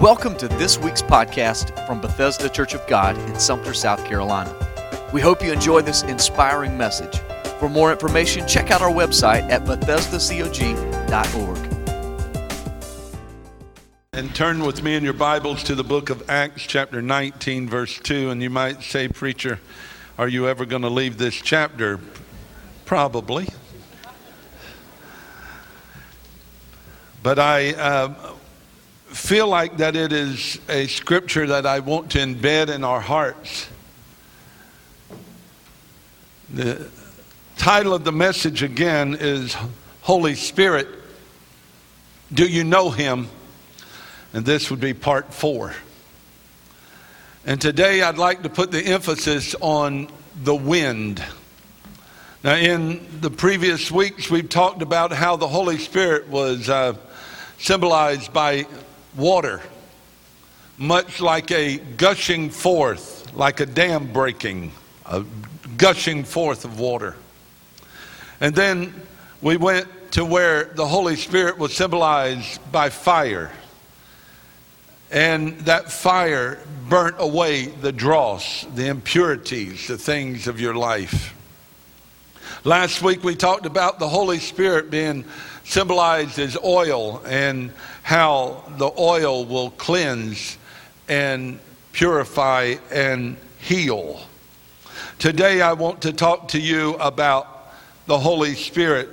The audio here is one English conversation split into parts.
Welcome to this week's podcast from Bethesda Church of God in Sumter, South Carolina. We hope you enjoy this inspiring message. For more information, check out our website at bethesdacog.org. And turn with me in your Bibles to the book of Acts, chapter 19, verse 2. And you might say, Preacher, are you ever going to leave this chapter? Probably. But I uh, feel like that it is a scripture that I want to embed in our hearts. The title of the message again is Holy Spirit. Do you know him? And this would be part four. And today I'd like to put the emphasis on the wind. Now, in the previous weeks, we've talked about how the Holy Spirit was uh, symbolized by water, much like a gushing forth, like a dam breaking, a gushing forth of water. And then we went to where the Holy Spirit was symbolized by fire. And that fire burnt away the dross, the impurities, the things of your life. Last week we talked about the Holy Spirit being symbolized as oil and how the oil will cleanse and purify and heal. Today, I want to talk to you about the Holy Spirit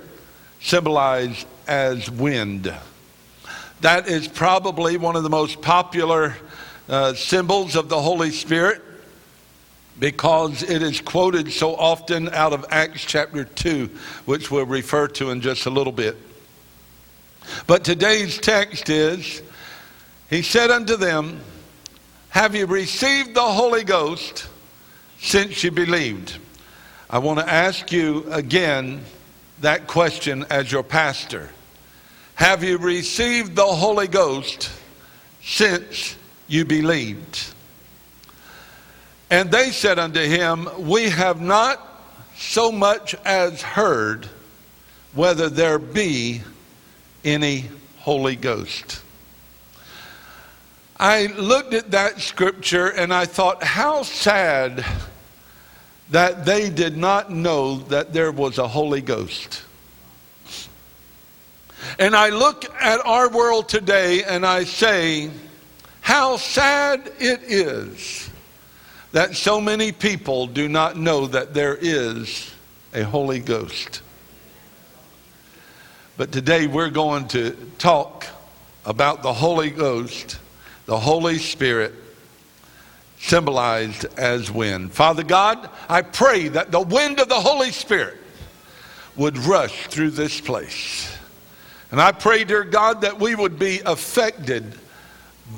symbolized as wind. That is probably one of the most popular uh, symbols of the Holy Spirit because it is quoted so often out of Acts chapter 2, which we'll refer to in just a little bit. But today's text is He said unto them, Have you received the Holy Ghost since you believed? I want to ask you again that question as your pastor. Have you received the Holy Ghost since you believed? And they said unto him, We have not so much as heard whether there be any Holy Ghost. I looked at that scripture and I thought, how sad that they did not know that there was a Holy Ghost. And I look at our world today and I say, how sad it is that so many people do not know that there is a Holy Ghost. But today we're going to talk about the Holy Ghost, the Holy Spirit, symbolized as wind. Father God, I pray that the wind of the Holy Spirit would rush through this place. And I pray, dear God, that we would be affected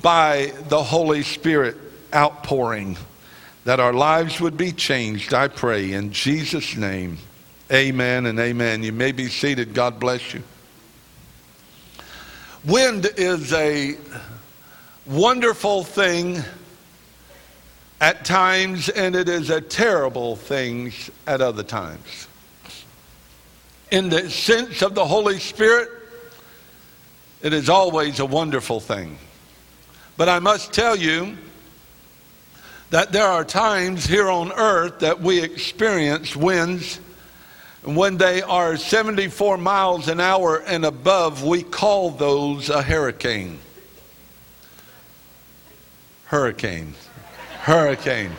by the Holy Spirit outpouring, that our lives would be changed, I pray, in Jesus' name. Amen and amen. You may be seated. God bless you. Wind is a wonderful thing at times, and it is a terrible thing at other times. In the sense of the Holy Spirit, it is always a wonderful thing. But I must tell you that there are times here on earth that we experience winds when they are 74 miles an hour and above, we call those a hurricane. Hurricane. Hurricane.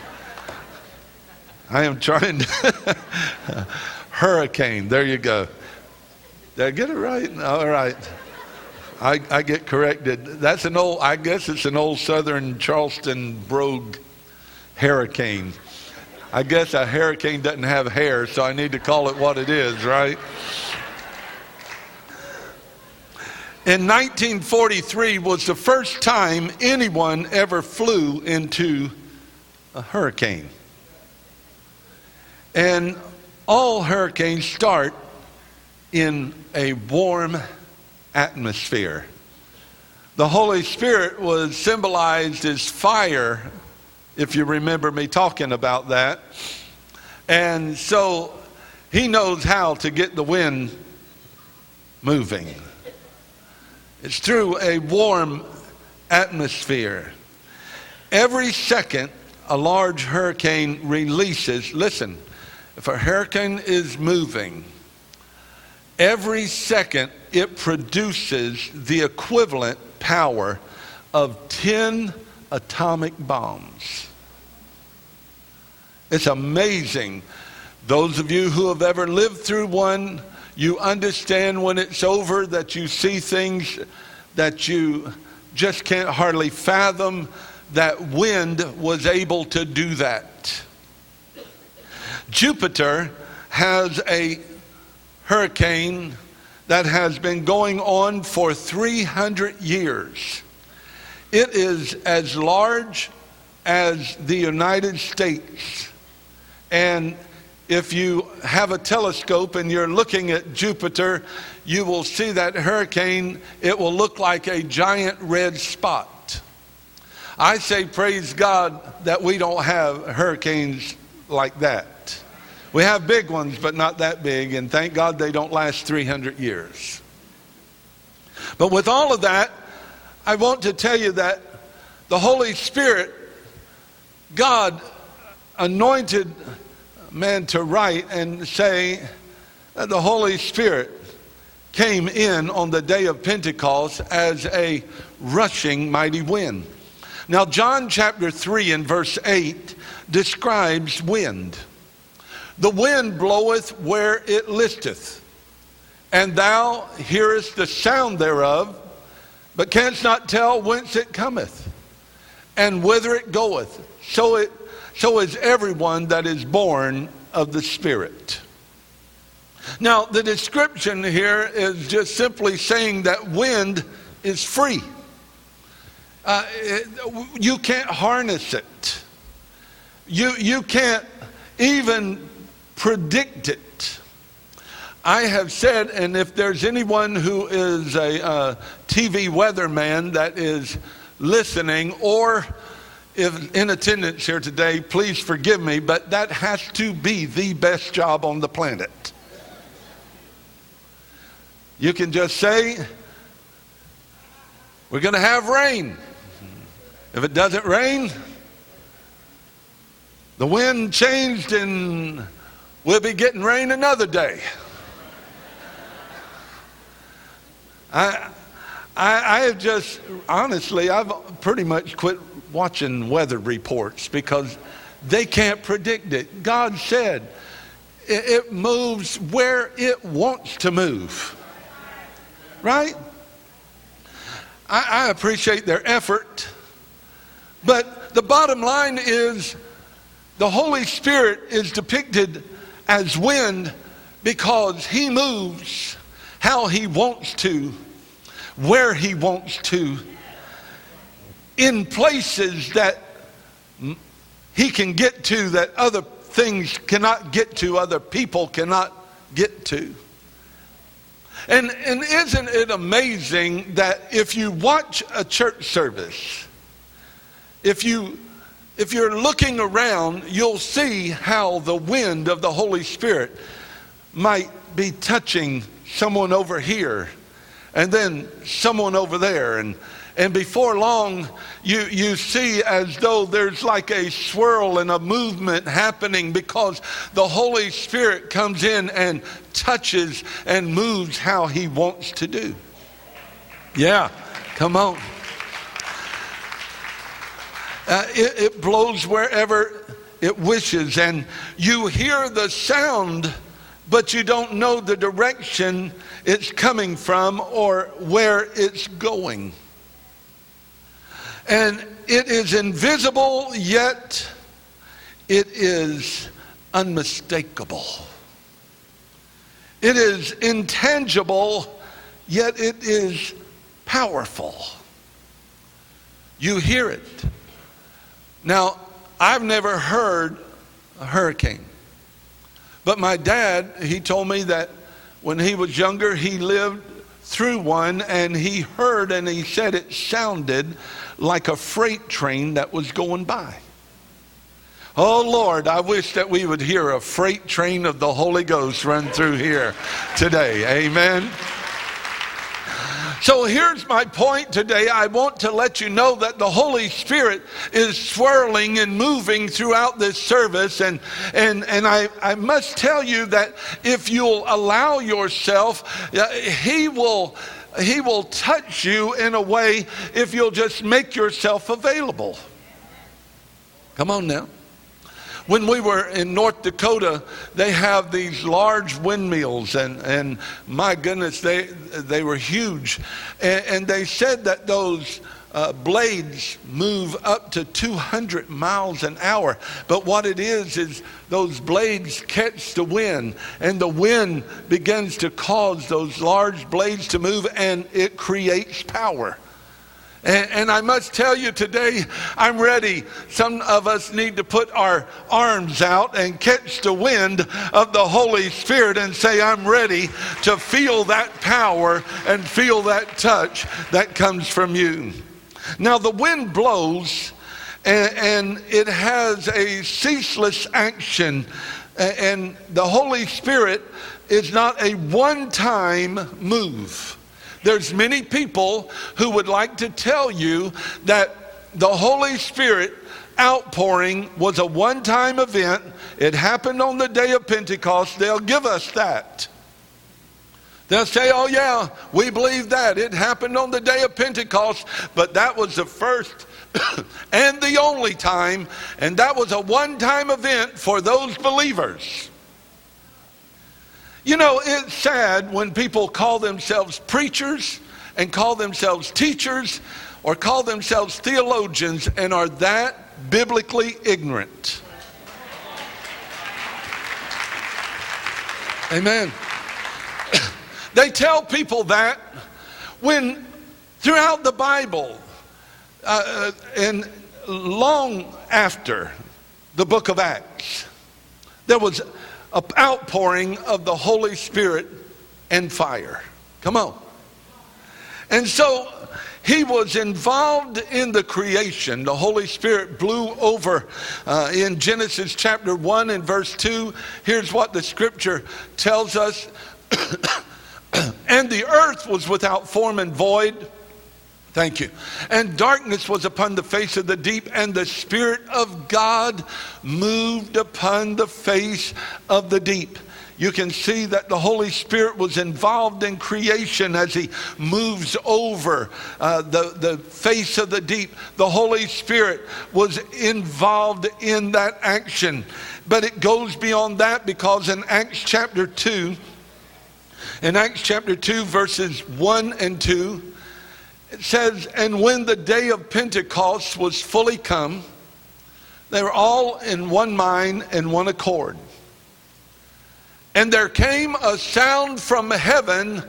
I am trying to. hurricane. There you go. Did I get it right? All right. I, I get corrected. That's an old, I guess it's an old Southern Charleston brogue hurricane. I guess a hurricane doesn't have hair, so I need to call it what it is, right? In 1943 was the first time anyone ever flew into a hurricane. And all hurricanes start in a warm atmosphere. The Holy Spirit was symbolized as fire if you remember me talking about that. And so he knows how to get the wind moving. It's through a warm atmosphere. Every second, a large hurricane releases, listen, if a hurricane is moving, every second it produces the equivalent power of 10 atomic bombs. It's amazing. Those of you who have ever lived through one, you understand when it's over that you see things that you just can't hardly fathom that wind was able to do that. Jupiter has a hurricane that has been going on for 300 years. It is as large as the United States. And if you have a telescope and you're looking at Jupiter, you will see that hurricane. It will look like a giant red spot. I say, praise God that we don't have hurricanes like that. We have big ones, but not that big, and thank God they don't last 300 years. But with all of that, I want to tell you that the Holy Spirit, God anointed man to write and say that the Holy Spirit came in on the day of Pentecost as a rushing mighty wind. Now, John chapter 3 and verse 8 describes wind. The wind bloweth where it listeth, and thou hearest the sound thereof, but canst not tell whence it cometh and whither it goeth. So, it, so is everyone that is born of the Spirit. Now, the description here is just simply saying that wind is free. Uh, it, you can't harness it. You, you can't even predict it. I have said, and if there's anyone who is a uh, TV weatherman that is listening or if in attendance here today, please forgive me, but that has to be the best job on the planet. You can just say, We're going to have rain. If it doesn't rain, the wind changed and we'll be getting rain another day. I, I, I have just, honestly, I've pretty much quit watching weather reports because they can't predict it. God said it, it moves where it wants to move. Right? I, I appreciate their effort. But the bottom line is the Holy Spirit is depicted as wind because he moves how he wants to, where he wants to, in places that he can get to that other things cannot get to, other people cannot get to. And, and isn't it amazing that if you watch a church service, if you if you're looking around, you'll see how the wind of the Holy Spirit might be touching someone over here and then someone over there and and before long, you, you see as though there's like a swirl and a movement happening because the Holy Spirit comes in and touches and moves how He wants to do. Yeah, come on. Uh, it, it blows wherever it wishes, and you hear the sound, but you don't know the direction it's coming from or where it's going. And it is invisible, yet it is unmistakable. It is intangible, yet it is powerful. You hear it. Now, I've never heard a hurricane. But my dad, he told me that when he was younger, he lived through one and he heard and he said it sounded like a freight train that was going by. Oh Lord, I wish that we would hear a freight train of the Holy Ghost run through here today. Amen. So here's my point today. I want to let you know that the Holy Spirit is swirling and moving throughout this service. And, and, and I, I must tell you that if you'll allow yourself, uh, He will. He will touch you in a way if you'll just make yourself available. Come on now. When we were in North Dakota, they have these large windmills, and, and my goodness, they, they were huge. And, and they said that those uh, blades move up to 200 miles an hour. But what it is, is those blades catch the wind, and the wind begins to cause those large blades to move, and it creates power. And, and, I must tell you today, I'm ready. Some of us need to put our arms out and catch the wind of the Holy Spirit and say, I'm ready to feel that power and feel that touch that comes from you. Now, the wind blows and, and it has a ceaseless action, and the Holy Spirit is not a one time move. There's many people who would like to tell you that the Holy Spirit outpouring was a one time event. It happened on the day of Pentecost. They'll give us that. They'll say, oh, yeah, we believe that. It happened on the day of Pentecost, but that was the first and the only time, and that was a one time event for those believers. You know, it's sad when people call themselves preachers and call themselves teachers or call themselves theologians and are that biblically ignorant. Amen. they tell people that when throughout the Bible uh, and long after the book of Acts, there was an outpouring of the Holy Spirit and fire. Come on. And so he was involved in the creation. The Holy Spirit blew over uh, in Genesis chapter 1 and verse 2. Here's what the scripture tells us. and the earth was without form and void Thank you. And darkness was upon the face of the deep, and the Spirit of God moved upon the face of the deep. You can see that the Holy Spirit was involved in creation as He moves over uh, the, the face of the deep. The Holy Spirit was involved in that action. But it goes beyond that because in Acts chapter 2, in Acts chapter 2, verses 1 and 2, it says, And when the day of Pentecost was fully come, they were all in one mind and one accord. And there came a sound from heaven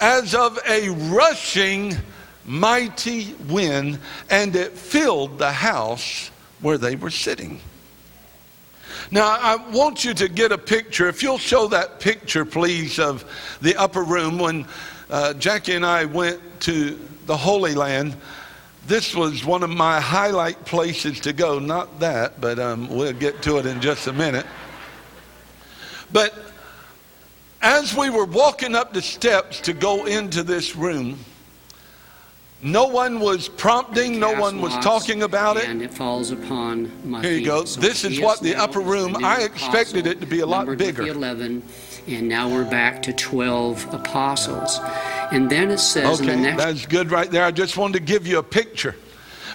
as of a rushing mighty wind, and it filled the house where they were sitting. Now, I want you to get a picture. If you'll show that picture, please, of the upper room when uh, Jackie and I went to the Holy Land, this was one of my highlight places to go. Not that, but um, we'll get to it in just a minute. But as we were walking up the steps to go into this room, no one was prompting, no one was talking about it. And it falls upon my Here you go. This is what the upper room, I expected it to be a lot bigger. 11, and now we're back to 12 apostles. And then it says okay, in the next. That's good right there. I just wanted to give you a picture.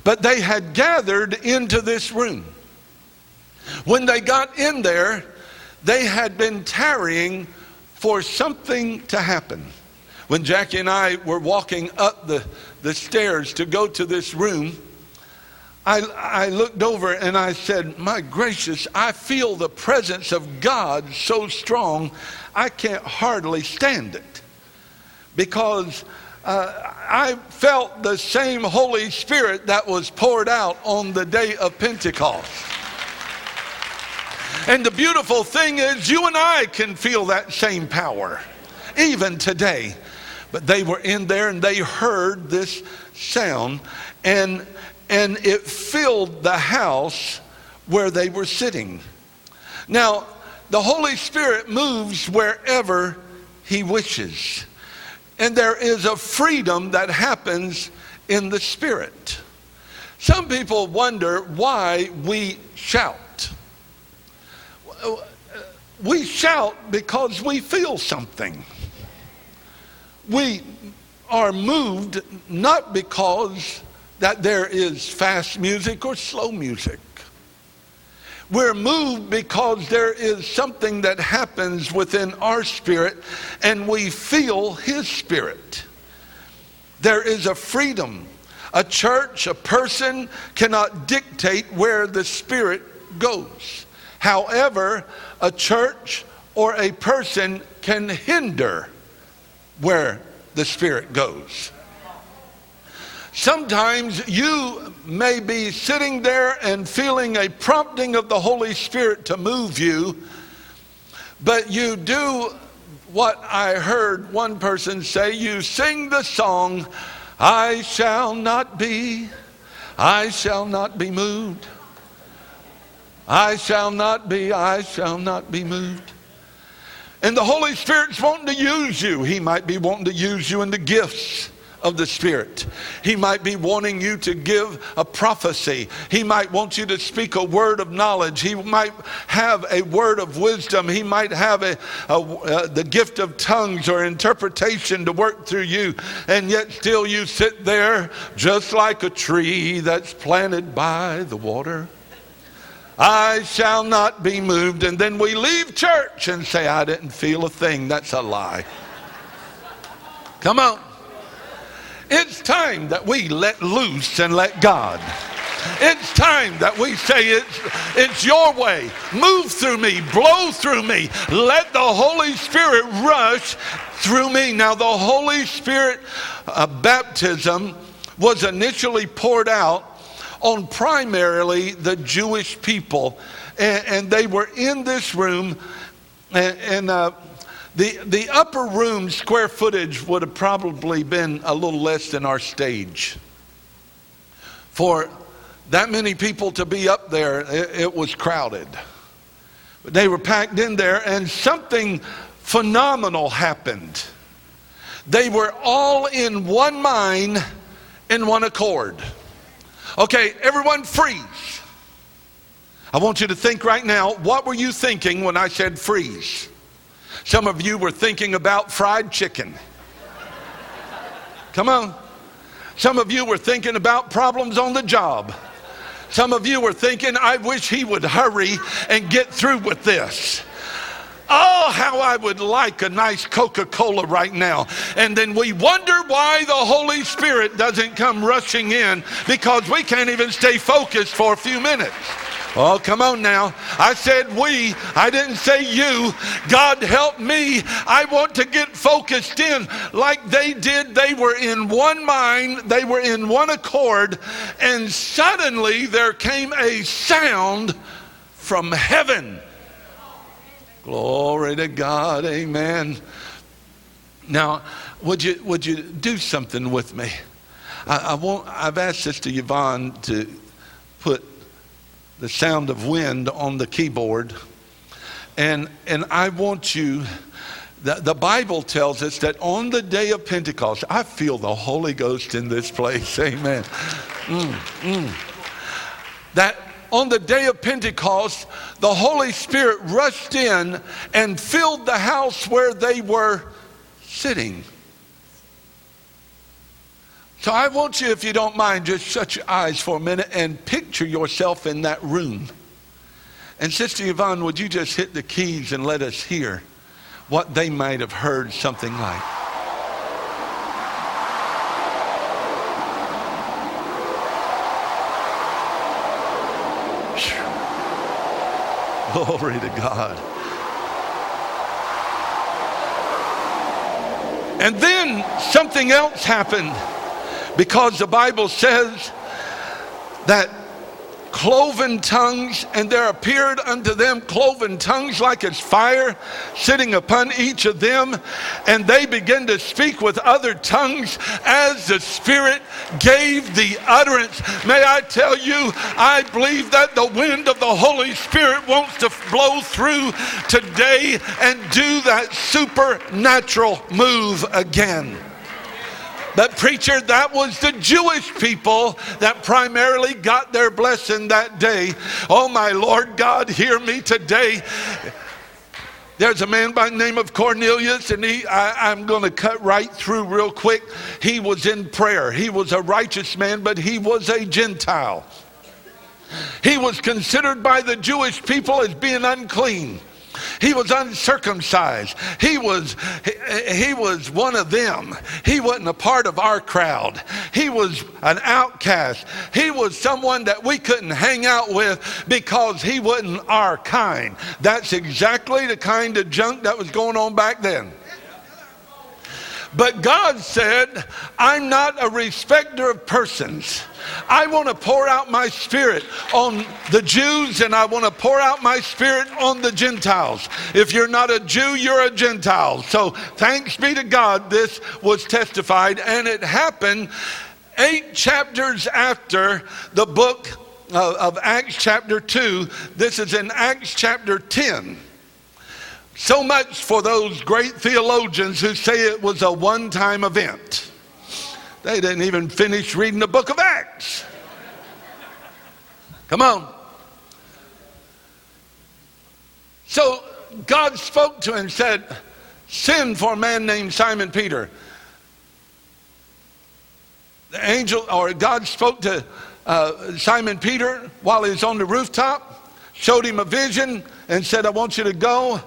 But they had gathered into this room. When they got in there, they had been tarrying for something to happen. When Jackie and I were walking up the, the stairs to go to this room, I, I looked over and I said, My gracious, I feel the presence of God so strong, I can't hardly stand it because uh, I felt the same Holy Spirit that was poured out on the day of Pentecost. And the beautiful thing is, you and I can feel that same power, even today. But they were in there and they heard this sound, and, and it filled the house where they were sitting. Now, the Holy Spirit moves wherever He wishes. And there is a freedom that happens in the Spirit. Some people wonder why we shout. We shout because we feel something. We are moved not because that there is fast music or slow music. We're moved because there is something that happens within our spirit and we feel His spirit. There is a freedom. A church, a person cannot dictate where the Spirit goes. However, a church or a person can hinder where the Spirit goes. Sometimes you may be sitting there and feeling a prompting of the Holy Spirit to move you, but you do what I heard one person say you sing the song, I shall not be, I shall not be moved. I shall not be, I shall not be moved. And the Holy Spirit's wanting to use you. He might be wanting to use you in the gifts of the Spirit. He might be wanting you to give a prophecy. He might want you to speak a word of knowledge. He might have a word of wisdom. He might have a, a uh, the gift of tongues or interpretation to work through you. And yet still you sit there just like a tree that's planted by the water. I shall not be moved. And then we leave church and say, I didn't feel a thing. That's a lie. Come on. It's time that we let loose and let God. It's time that we say it's, it's your way. Move through me, blow through me. Let the Holy Spirit rush through me. Now, the Holy Spirit uh, baptism was initially poured out on primarily the Jewish people. And, and they were in this room, and, and uh, the, the upper room square footage would have probably been a little less than our stage. For that many people to be up there, it, it was crowded. But they were packed in there, and something phenomenal happened. They were all in one mind, in one accord. Okay, everyone freeze. I want you to think right now what were you thinking when I said freeze? Some of you were thinking about fried chicken. Come on. Some of you were thinking about problems on the job. Some of you were thinking, I wish he would hurry and get through with this. Oh, how I would like a nice Coca Cola right now. And then we wonder why the Holy Spirit doesn't come rushing in because we can't even stay focused for a few minutes. Oh, come on now. I said we, I didn't say you. God help me. I want to get focused in like they did. They were in one mind, they were in one accord, and suddenly there came a sound from heaven. Glory to God. Amen. Now, would you, would you do something with me? I, I won't, I've asked Sister Yvonne to put the sound of wind on the keyboard. And, and I want you, the, the Bible tells us that on the day of Pentecost, I feel the Holy Ghost in this place. Amen. Mm, mm. That on the day of Pentecost, the Holy Spirit rushed in and filled the house where they were sitting. So I want you, if you don't mind, just shut your eyes for a minute and picture yourself in that room. And Sister Yvonne, would you just hit the keys and let us hear what they might have heard something like? Glory to God. And then something else happened. Because the Bible says that cloven tongues, and there appeared unto them cloven tongues like as fire sitting upon each of them, and they began to speak with other tongues as the Spirit gave the utterance. May I tell you, I believe that the wind of the Holy Spirit wants to blow through today and do that supernatural move again. But, preacher, that was the Jewish people that primarily got their blessing that day. Oh, my Lord God, hear me today. There's a man by the name of Cornelius, and he, I, I'm going to cut right through real quick. He was in prayer. He was a righteous man, but he was a Gentile. He was considered by the Jewish people as being unclean. He was uncircumcised. He was, he, was one of them. He wasn't a part of our crowd. He was an outcast. He was someone that we couldn't hang out with because he wasn't our kind. That's exactly the kind of junk that was going on back then. But God said, I'm not a respecter of persons. I want to pour out my spirit on the Jews and I want to pour out my spirit on the Gentiles. If you're not a Jew, you're a Gentile. So thanks be to God, this was testified and it happened eight chapters after the book uh, of Acts, chapter 2. This is in Acts, chapter 10. So much for those great theologians who say it was a one time event. They didn't even finish reading the book of Acts. Come on. So God spoke to him and said, Send for a man named Simon Peter. The angel, or God spoke to uh, Simon Peter while he was on the rooftop, showed him a vision, and said, I want you to go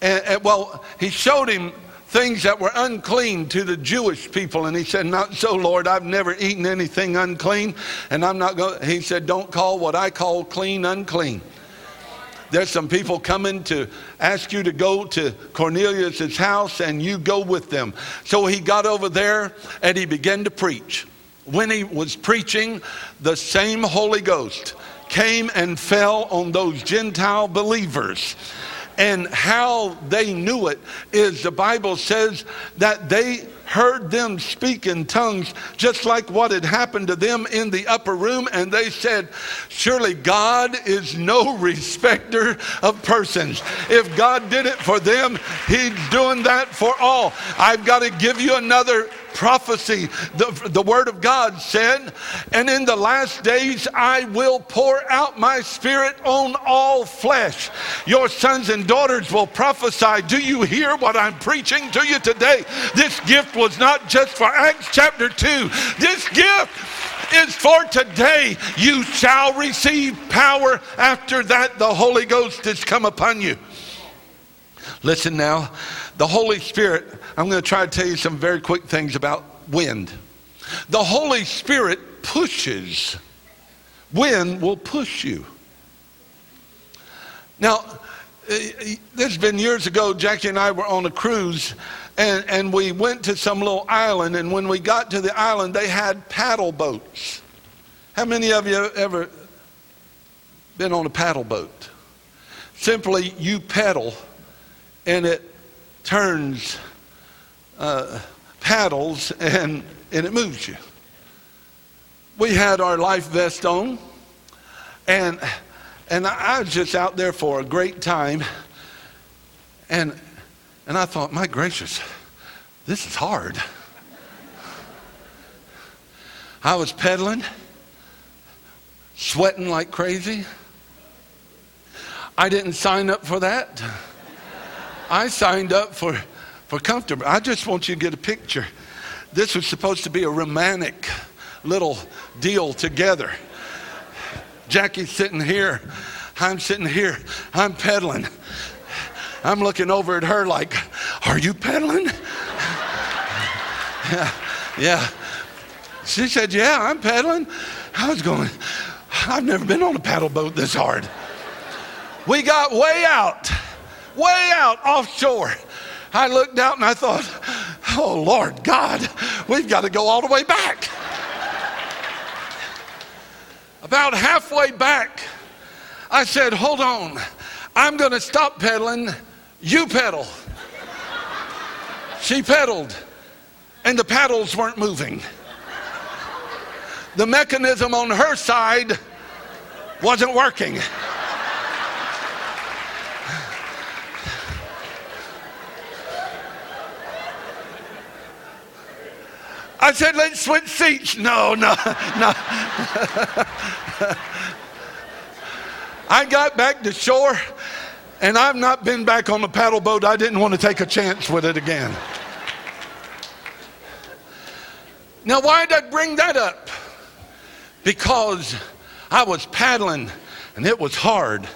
and, and, well, he showed him things that were unclean to the Jewish people. And he said, Not so, Lord. I've never eaten anything unclean. And I'm not going, he said, Don't call what I call clean unclean. There's some people coming to ask you to go to Cornelius' house and you go with them. So he got over there and he began to preach. When he was preaching, the same Holy Ghost came and fell on those Gentile believers and how they knew it is the Bible says that they heard them speak in tongues just like what had happened to them in the upper room and they said surely god is no respecter of persons. If god did it for them he's doing that for all. I've got to give you another prophecy. The, the Word of God said, And in the last days I will pour out my Spirit on all flesh. Your sons and daughters will prophesy. Do you hear what I'm preaching to you today? This gift was not just for Acts chapter 2. This gift is for today. You shall receive power after that the Holy Ghost has come upon you. Listen now, the Holy Spirit, I'm going to try to tell you some very quick things about wind. The Holy Spirit pushes. Wind will push you. Now, eh, eh, this has been years ago. Jackie and I were on a cruise, and, and we went to some little island. And when we got to the island, they had paddle boats. How many of you ever been on a paddle boat? Simply, you pedal, and it turns uh, paddles and, and it moves you. We had our life vest on, and, and I was just out there for a great time. And, and I thought, my gracious, this is hard. I was pedaling, sweating like crazy. I didn't sign up for that. I signed up for, for comfortable. I just want you to get a picture. This was supposed to be a romantic little deal together. Jackie's sitting here. I'm sitting here. I'm peddling. I'm looking over at her like, Are you peddling? yeah, yeah. She said, Yeah, I'm peddling. I was going, I've never been on a paddle boat this hard. We got way out way out offshore. I looked out and I thought, oh Lord God, we've got to go all the way back. About halfway back, I said, hold on, I'm going to stop pedaling, you pedal. She pedaled, and the paddles weren't moving. The mechanism on her side wasn't working. I said, let's switch seats. No, no, no. I got back to shore and I've not been back on the paddle boat. I didn't want to take a chance with it again. Now, why did I bring that up? Because I was paddling and it was hard.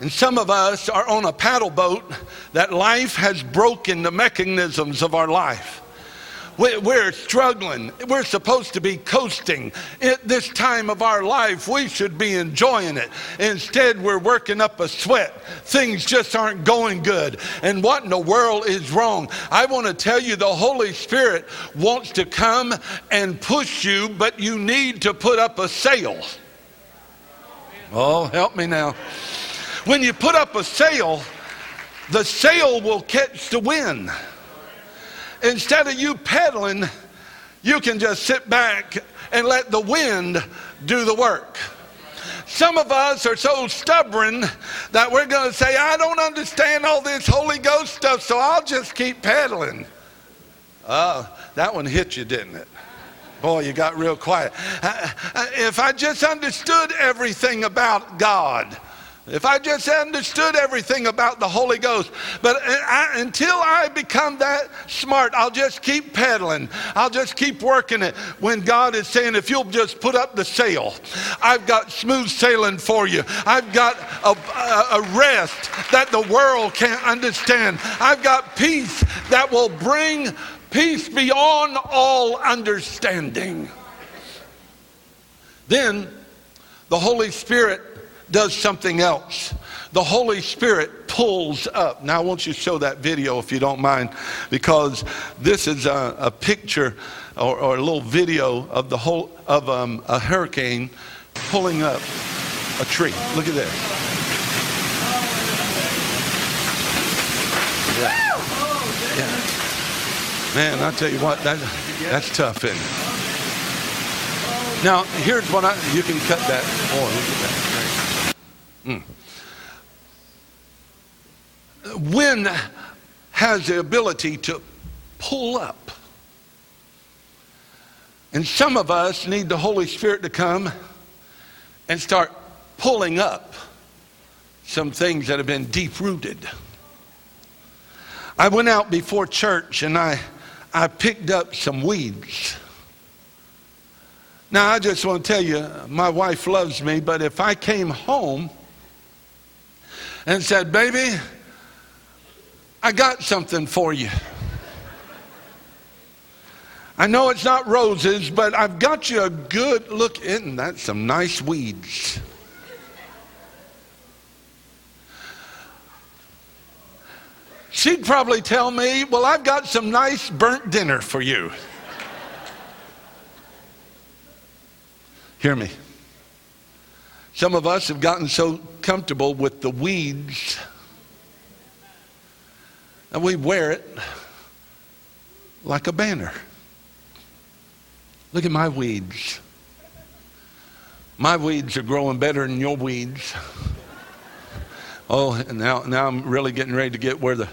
And some of us are on a paddle boat that life has broken the mechanisms of our life. We're struggling. We're supposed to be coasting. At this time of our life, we should be enjoying it. Instead, we're working up a sweat. Things just aren't going good. And what in the world is wrong? I want to tell you the Holy Spirit wants to come and push you, but you need to put up a sail. Oh, help me now. When you put up a sail, the sail will catch the wind. Instead of you pedaling, you can just sit back and let the wind do the work. Some of us are so stubborn that we're going to say, I don't understand all this Holy Ghost stuff, so I'll just keep pedaling. Oh, that one hit you, didn't it? Boy, you got real quiet. Uh, uh, if I just understood everything about God, if I just understood everything about the Holy Ghost. But uh, I, until I become that smart, I'll just keep pedaling. I'll just keep working it. When God is saying, if you'll just put up the sail, I've got smooth sailing for you. I've got a, a rest that the world can't understand. I've got peace that will bring peace beyond all understanding. Then the Holy Spirit does something else. The Holy Spirit pulls up. Now, I want you to show that video if you don't mind, because this is a, a picture or, or, a little video of the whole of um, a hurricane pulling up a tree. Look at this. Yeah. yeah. Man, I tell you what, that, that's tough, it? Now, here's what I, you can cut that. Oh, look at that. Mm. Wind has the ability to pull up. And some of us need the Holy Spirit to come and start pulling up some things that have been deep rooted. I went out before church and I, I picked up some weeds. Now, I just want to tell you, my wife loves me, but if I came home and said, Baby, I got something for you. I know it's not roses, but I've got you a good look. in. That's some nice weeds? She'd probably tell me, Well, I've got some nice burnt dinner for you. Hear me. Some of us have gotten so comfortable with the weeds and we wear it like a banner. Look at my weeds. My weeds are growing better than your weeds. Oh, now, now I'm really getting ready to get where the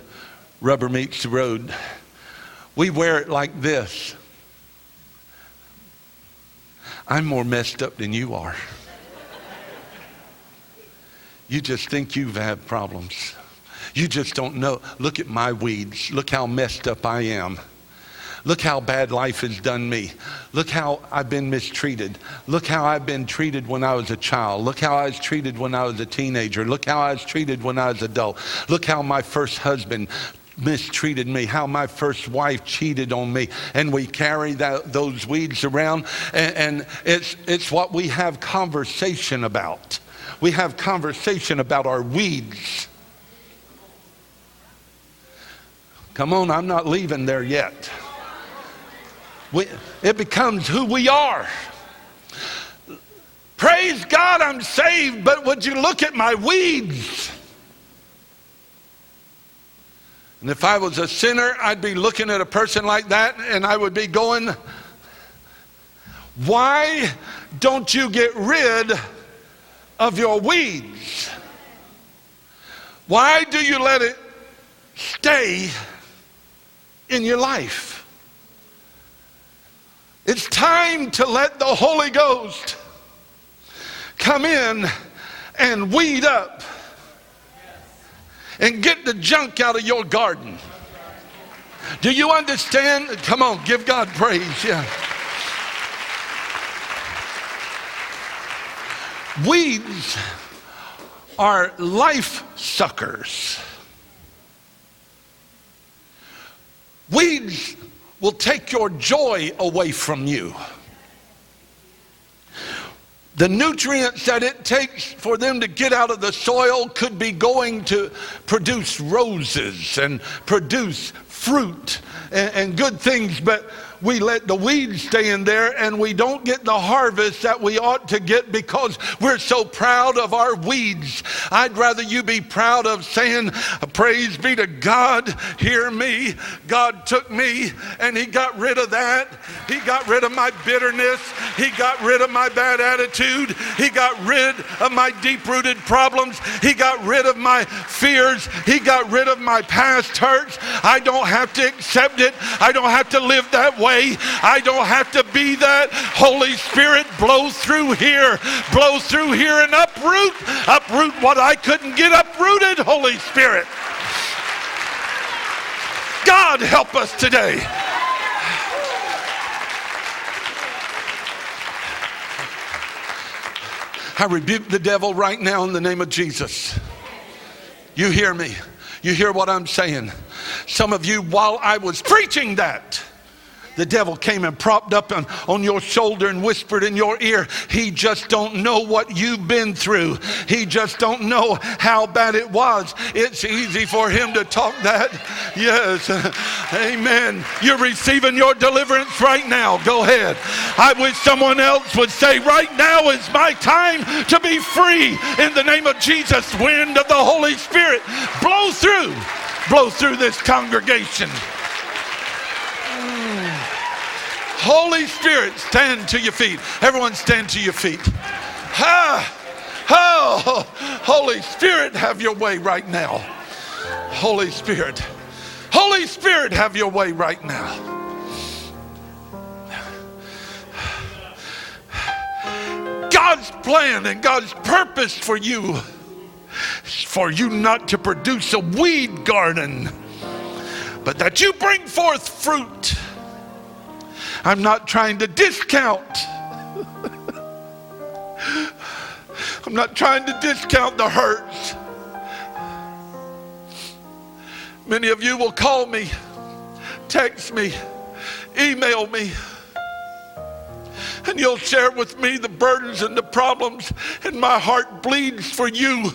rubber meets the road. We wear it like this. I'm more messed up than you are. You just think you've had problems. You just don't know. Look at my weeds. Look how messed up I am. Look how bad life has done me. Look how I've been mistreated. Look how I've been treated when I was a child. Look how I was treated when I was a teenager. Look how I was treated when I was adult. Look how my first husband mistreated me, how my first wife cheated on me. And we carry that, those weeds around, and, and it's, it's what we have conversation about we have conversation about our weeds. Come on, I'm not leaving there yet. We, it becomes who we are. Praise God, I'm saved, but would you look at my weeds? And if I was a sinner, I'd be looking at a person like that and I would be going, Why don't you get rid of your weeds. Why do you let it stay in your life? It's time to let the Holy Ghost come in and weed up and get the junk out of your garden. Do you understand? Come on, give God praise. Yeah. Weeds are life suckers. Weeds will take your joy away from you. The nutrients that it takes for them to get out of the soil could be going to produce roses and produce fruit and, and good things, but we let the weeds stay in there and we don't get the harvest that we ought to get because we're so proud of our weeds. I'd rather you be proud of saying, Praise be to God, hear me. God took me and He got rid of that. He got rid of my bitterness. He got rid of my bad attitude. He got rid of my deep rooted problems. He got rid of my fears. He got rid of my past hurts. I don't have to accept it. I don't have to live that way way. I don't have to be that. Holy Spirit, blow through here, blow through here and uproot, uproot what I couldn't get uprooted, Holy Spirit. God help us today. I rebuke the devil right now in the name of Jesus. You hear me. You hear what I'm saying. Some of you, while I was preaching that, the devil came and propped up on, on your shoulder and whispered in your ear he just don't know what you've been through. He just don't know how bad it was. It's easy for him to talk that. Yes. Amen. You're receiving your deliverance right now. Go ahead. I wish someone else would say right now is my time to be free. In the name of jesus wind of the holy spirit blow through. Blow through this congregation Holy Spirit, stand to your feet. Everyone stand to your feet. Oh, Holy Spirit, have your way right now. Holy Spirit. Holy Spirit, have your way right now. God's plan and God's purpose for you is for you not to produce a weed garden, but that you bring forth fruit I'm not trying to discount. I'm not trying to discount the hurts. Many of you will call me, text me, email me, and you'll share with me the burdens and the problems, and my heart bleeds for you.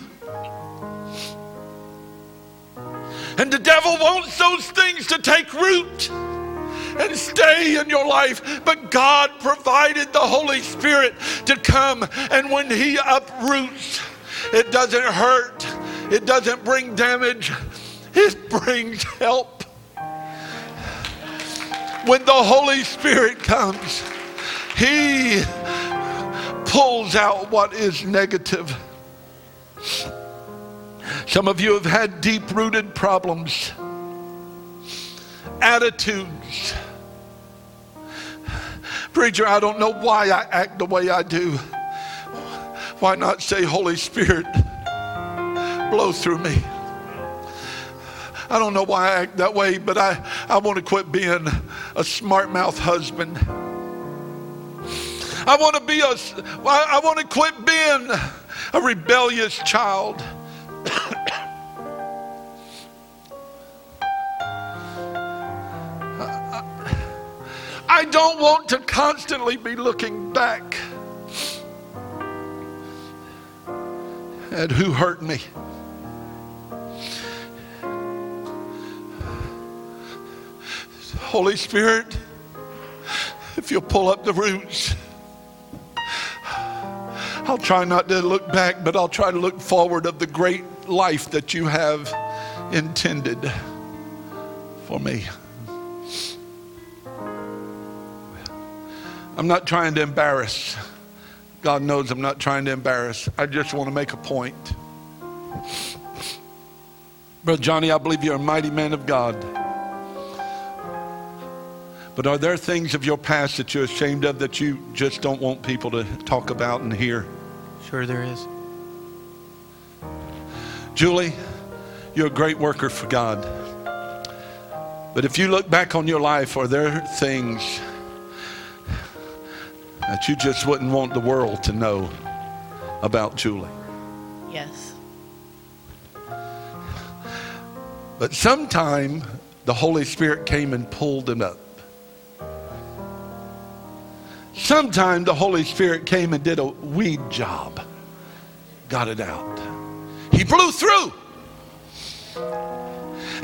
And the devil wants those things to take root and stay in your life. But God provided the Holy Spirit to come, and when He uproots, it doesn't hurt, it doesn't bring damage, it brings help. When the Holy Spirit comes, He pulls out what is negative. Some of you have had deep rooted problems, attitudes Preacher, I don't know why I act the way I do. Why not say, Holy Spirit, blow through me? I don't know why I act that way, but I, I want to quit being a smart mouth husband. I want to be a, I want to quit being a rebellious child. I don't want to constantly be looking back at who hurt me. Holy Spirit, if you'll pull up the roots, I'll try not to look back, but I'll try to look forward of the great life that you have intended for me. I'm not trying to embarrass. God knows I'm not trying to embarrass. I just want to make a point. Brother Johnny, I believe you're a mighty man of God. But are there things of your past that you're ashamed of that you just don't want people to talk about and hear? Sure, there is. Julie, you're a great worker for God. But if you look back on your life, are there things that you just wouldn't want the world to know about Julie? Yes. But sometime the Holy Spirit came and pulled it up. Sometime the Holy Spirit came and did a weed job, got it out. He blew through.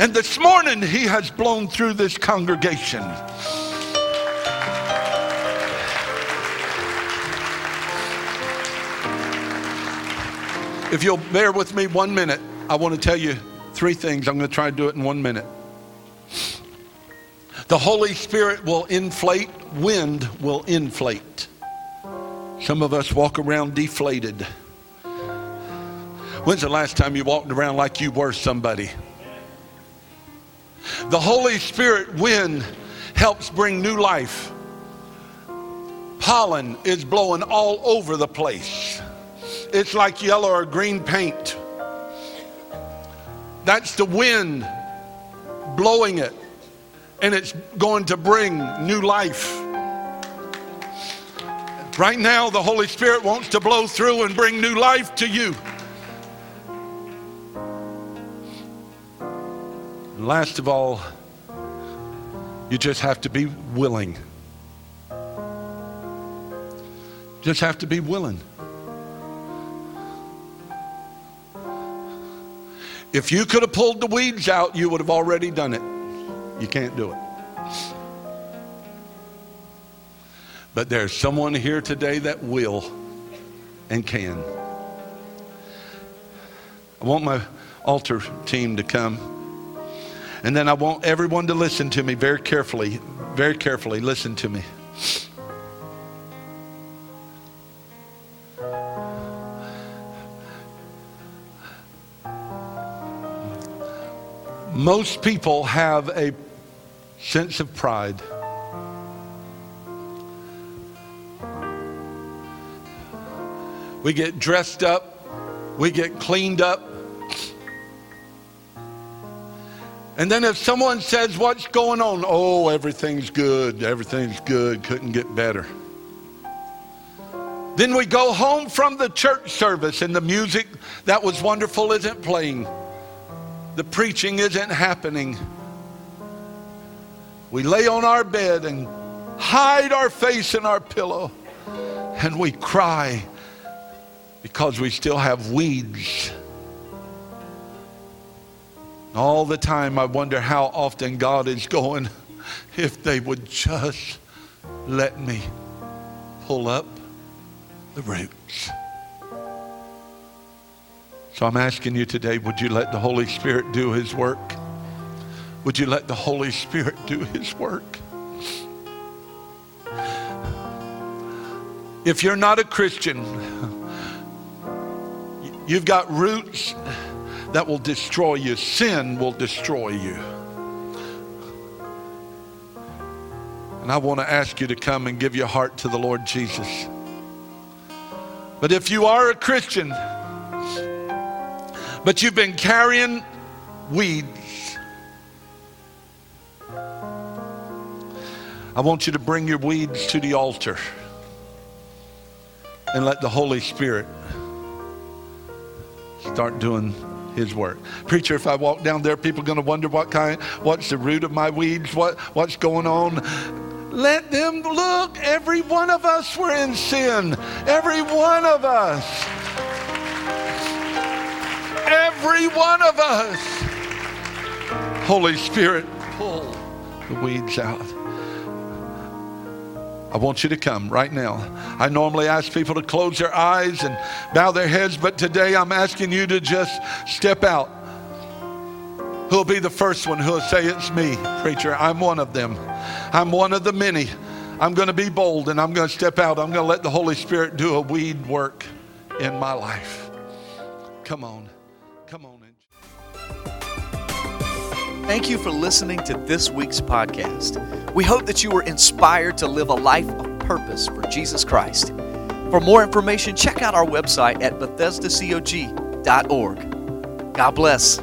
And this morning he has blown through this congregation. If you'll bear with me one minute, I want to tell you three things. I'm going to try to do it in one minute. The Holy Spirit will inflate, wind will inflate. Some of us walk around deflated. When's the last time you walked around like you were somebody? The Holy Spirit wind helps bring new life. Pollen is blowing all over the place. It's like yellow or green paint. That's the wind blowing it, and it's going to bring new life. Right now, the Holy Spirit wants to blow through and bring new life to you. Last of all, you just have to be willing. Just have to be willing. If you could have pulled the weeds out, you would have already done it. You can't do it. But there's someone here today that will and can. I want my altar team to come. And then I want everyone to listen to me very carefully. Very carefully. Listen to me. Most people have a sense of pride. We get dressed up, we get cleaned up. And then if someone says, What's going on? Oh, everything's good, everything's good, couldn't get better. Then we go home from the church service and the music that was wonderful isn't playing the preaching isn't happening. We lay on our bed and hide our face in our pillow and we cry because we still have weeds. All the time, I wonder how often God is going, if they would just let me pull up the roots. So I'm asking you today would you let the Holy Spirit do His work? Would you let the Holy Spirit do His work? If you're not a Christian, you've got roots that will destroy you. Sin will destroy you. And I want to ask you to come and give your heart to the Lord Jesus. But if you are a Christian, but you've been carrying weeds. I want you to bring your weeds to the altar and let the Holy Spirit start doing his work. Preacher, if I walk down there, people are going to wonder what kind, what's the root of my weeds, what, what's going on. Let them look. Every one of us were in sin. Every one of us. Every one of us. Holy Spirit, pull the weeds out. I want you to come right now. I normally ask people to close their eyes and bow their heads, but today I'm asking you to just step out. Who'll be the first one who'll say, It's me, preacher? I'm one of them. I'm one of the many. I'm going to be bold and I'm going to step out. I'm going to let the Holy Spirit do a weed work in my life. Come on. Come on. In. Thank you for listening to this week's podcast. We hope that you were inspired to live a life of purpose for Jesus Christ. For more information, check out our website at BethesdaCog.org. God bless.